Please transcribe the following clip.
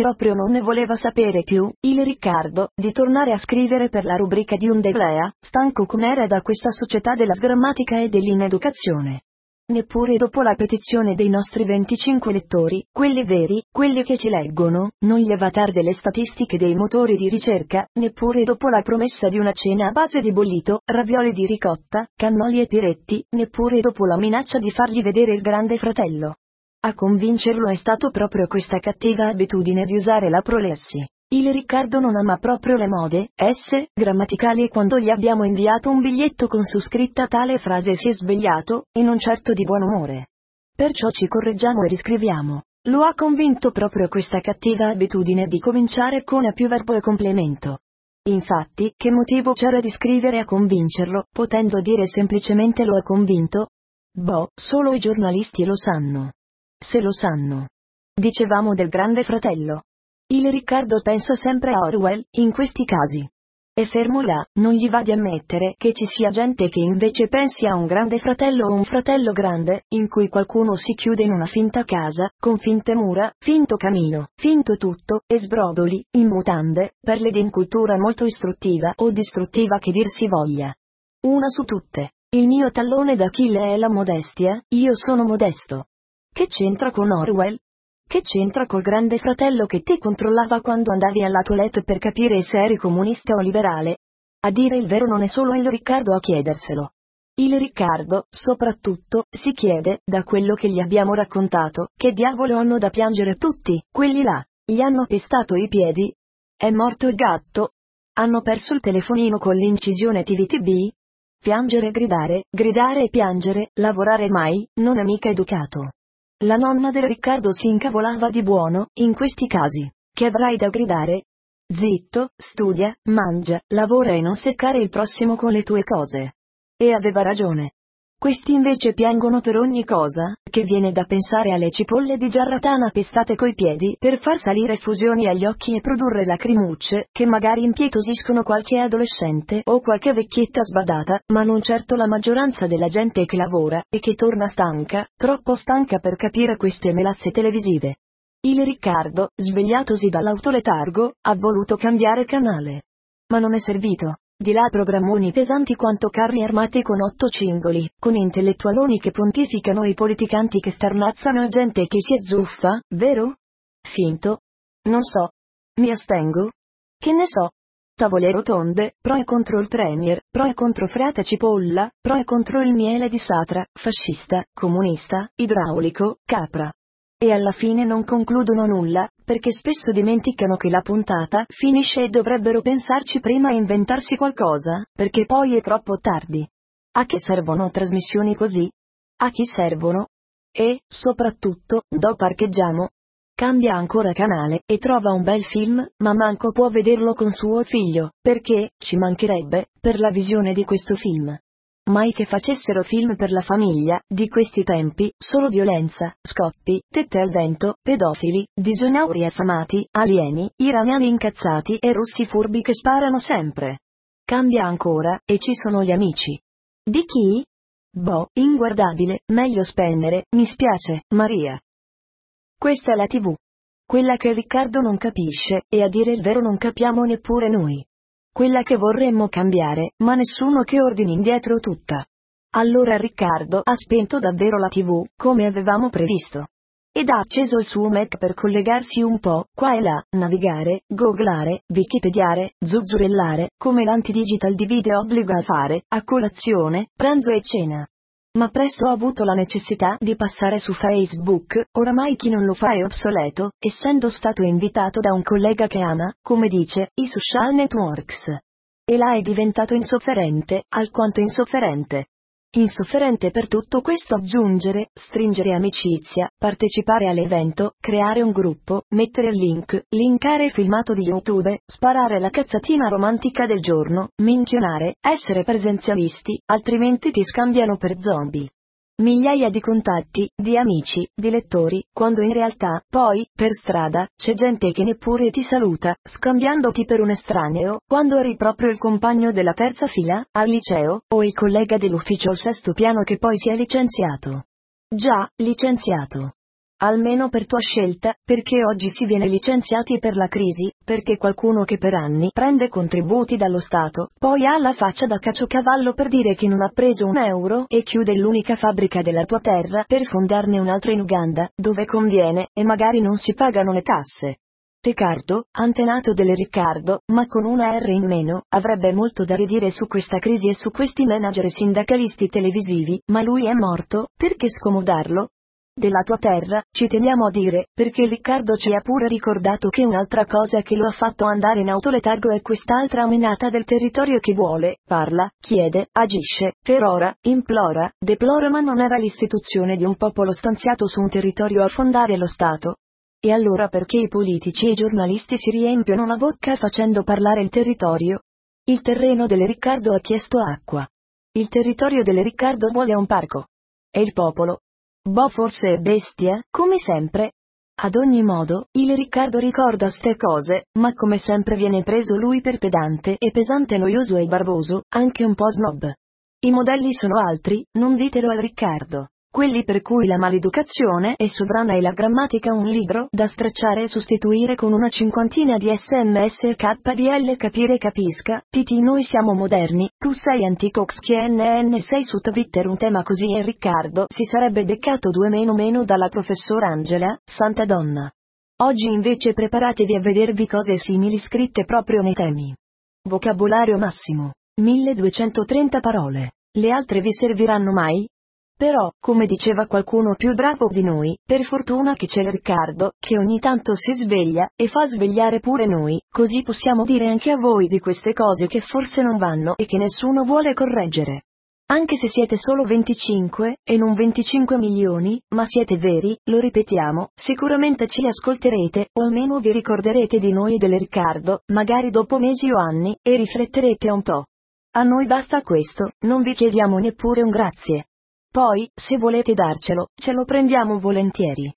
Proprio non ne voleva sapere più, il Riccardo, di tornare a scrivere per la rubrica di un Deglea, stanco com'era da questa società della sgrammatica e dell'ineducazione. Neppure dopo la petizione dei nostri 25 lettori, quelli veri, quelli che ci leggono, non gli avatar delle statistiche dei motori di ricerca, neppure dopo la promessa di una cena a base di bollito, ravioli di ricotta, cannoli e piretti, neppure dopo la minaccia di fargli vedere il grande fratello. A convincerlo è stato proprio questa cattiva abitudine di usare la prolessi. Il Riccardo non ama proprio le mode, esse, grammaticali e quando gli abbiamo inviato un biglietto con su scritta tale frase si è svegliato, e non certo di buon umore. Perciò ci correggiamo e riscriviamo. Lo ha convinto proprio questa cattiva abitudine di cominciare con a più verbo e complemento. Infatti, che motivo c'era di scrivere a convincerlo, potendo dire semplicemente lo ha convinto? Boh, solo i giornalisti lo sanno. Se lo sanno. Dicevamo del grande fratello. Il Riccardo pensa sempre a Orwell, in questi casi. E fermo là, non gli va di ammettere che ci sia gente che invece pensi a un grande fratello o un fratello grande, in cui qualcuno si chiude in una finta casa, con finte mura, finto camino, finto tutto, e sbrodoli, in mutande, perle d'incultura molto istruttiva o distruttiva che dir si voglia. Una su tutte. Il mio tallone d'Achille è la modestia, io sono modesto. Che c'entra con Orwell? Che c'entra col grande fratello che ti controllava quando andavi alla toilette per capire se eri comunista o liberale? A dire il vero non è solo il Riccardo a chiederselo. Il Riccardo, soprattutto, si chiede, da quello che gli abbiamo raccontato, che diavolo hanno da piangere tutti, quelli là. Gli hanno pestato i piedi? È morto il gatto? Hanno perso il telefonino con l'incisione TVTB? Piangere e gridare, gridare e piangere, lavorare mai, non è mica educato. La nonna del Riccardo si incavolava di buono, in questi casi. Che avrai da gridare? Zitto, studia, mangia, lavora e non seccare il prossimo con le tue cose. E aveva ragione. Questi invece piangono per ogni cosa, che viene da pensare alle cipolle di giarratana pestate coi piedi per far salire fusioni agli occhi e produrre lacrimucce, che magari impietosiscono qualche adolescente o qualche vecchietta sbadata, ma non certo la maggioranza della gente che lavora, e che torna stanca, troppo stanca per capire queste melasse televisive. Il Riccardo, svegliatosi dall'autoletargo, ha voluto cambiare canale. Ma non è servito. Di là programmoni pesanti quanto carri armati con otto cingoli, con intellettualoni che pontificano e politicanti che starnazzano e gente che si azzuffa, vero? Finto? Non so. Mi astengo? Che ne so? Tavole rotonde, pro e contro il premier, pro e contro frate cipolla, pro e contro il miele di Satra, fascista, comunista, idraulico, capra e alla fine non concludono nulla, perché spesso dimenticano che la puntata finisce e dovrebbero pensarci prima e inventarsi qualcosa, perché poi è troppo tardi. A che servono trasmissioni così? A chi servono? E, soprattutto, do parcheggiamo? Cambia ancora canale e trova un bel film, ma manco può vederlo con suo figlio, perché, ci mancherebbe, per la visione di questo film. Mai che facessero film per la famiglia, di questi tempi, solo violenza, scoppi, tette al vento, pedofili, disonauri affamati, alieni, iraniani incazzati e russi furbi che sparano sempre. Cambia ancora, e ci sono gli amici. Di chi? Boh, inguardabile, meglio spennere, mi spiace, Maria. Questa è la TV. Quella che Riccardo non capisce, e a dire il vero non capiamo neppure noi quella che vorremmo cambiare, ma nessuno che ordini indietro tutta. Allora Riccardo ha spento davvero la TV, come avevamo previsto. Ed ha acceso il suo Mac per collegarsi un po', qua e là, navigare, googlare, wikipediare, zuzzurellare, come l'antidigital di video obbliga a fare, a colazione, pranzo e cena. Ma presto ha avuto la necessità di passare su Facebook, oramai chi non lo fa è obsoleto, essendo stato invitato da un collega che ama, come dice, i social networks. E là è diventato insofferente, alquanto insofferente. Insofferente per tutto questo aggiungere, stringere amicizia, partecipare all'evento, creare un gruppo, mettere il link, linkare il filmato di YouTube, sparare la cazzatina romantica del giorno, minchionare, essere presenzialisti, altrimenti ti scambiano per zombie migliaia di contatti, di amici, di lettori, quando in realtà, poi, per strada, c'è gente che neppure ti saluta, scambiandoti per un estraneo, quando eri proprio il compagno della terza fila, al liceo, o il collega dell'ufficio al sesto piano che poi si è licenziato. Già, licenziato. Almeno per tua scelta, perché oggi si viene licenziati per la crisi, perché qualcuno che per anni prende contributi dallo Stato, poi ha la faccia da caciocavallo per dire che non ha preso un euro e chiude l'unica fabbrica della tua terra per fondarne un'altra in Uganda, dove conviene, e magari non si pagano le tasse. Riccardo, antenato delle Riccardo, ma con una R in meno, avrebbe molto da ridire su questa crisi e su questi manager sindacalisti televisivi, ma lui è morto, perché scomodarlo? Della tua terra, ci teniamo a dire, perché Riccardo ci ha pure ricordato che un'altra cosa che lo ha fatto andare in autoletargo è quest'altra menata del territorio che vuole, parla, chiede, agisce, per ora, implora, deplora ma non era l'istituzione di un popolo stanziato su un territorio a fondare lo Stato, e allora perché i politici e i giornalisti si riempiono la bocca facendo parlare il territorio? Il terreno delle Riccardo ha chiesto acqua. Il territorio delle Riccardo vuole un parco. E il popolo? Boh forse è bestia, come sempre. Ad ogni modo, il Riccardo ricorda ste cose, ma come sempre viene preso lui per pedante e pesante noioso e barboso, anche un po' snob. I modelli sono altri, non ditelo al Riccardo quelli per cui la maleducazione è sovrana e la grammatica un libro da stracciare e sostituire con una cinquantina di sms e kdl capire capisca, tt noi siamo moderni, tu sei antico xknn sei su Twitter un tema così e Riccardo si sarebbe beccato due meno meno dalla professor Angela, santa donna. Oggi invece preparatevi a vedervi cose simili scritte proprio nei temi. Vocabolario massimo. 1230 parole. Le altre vi serviranno mai? Però, come diceva qualcuno più bravo di noi, per fortuna che c'è Riccardo, che ogni tanto si sveglia, e fa svegliare pure noi, così possiamo dire anche a voi di queste cose che forse non vanno e che nessuno vuole correggere. Anche se siete solo 25, e non 25 milioni, ma siete veri, lo ripetiamo, sicuramente ci ascolterete, o almeno vi ricorderete di noi e del Riccardo, magari dopo mesi o anni, e rifletterete un po'. A noi basta questo, non vi chiediamo neppure un grazie. Poi, se volete darcelo, ce lo prendiamo volentieri.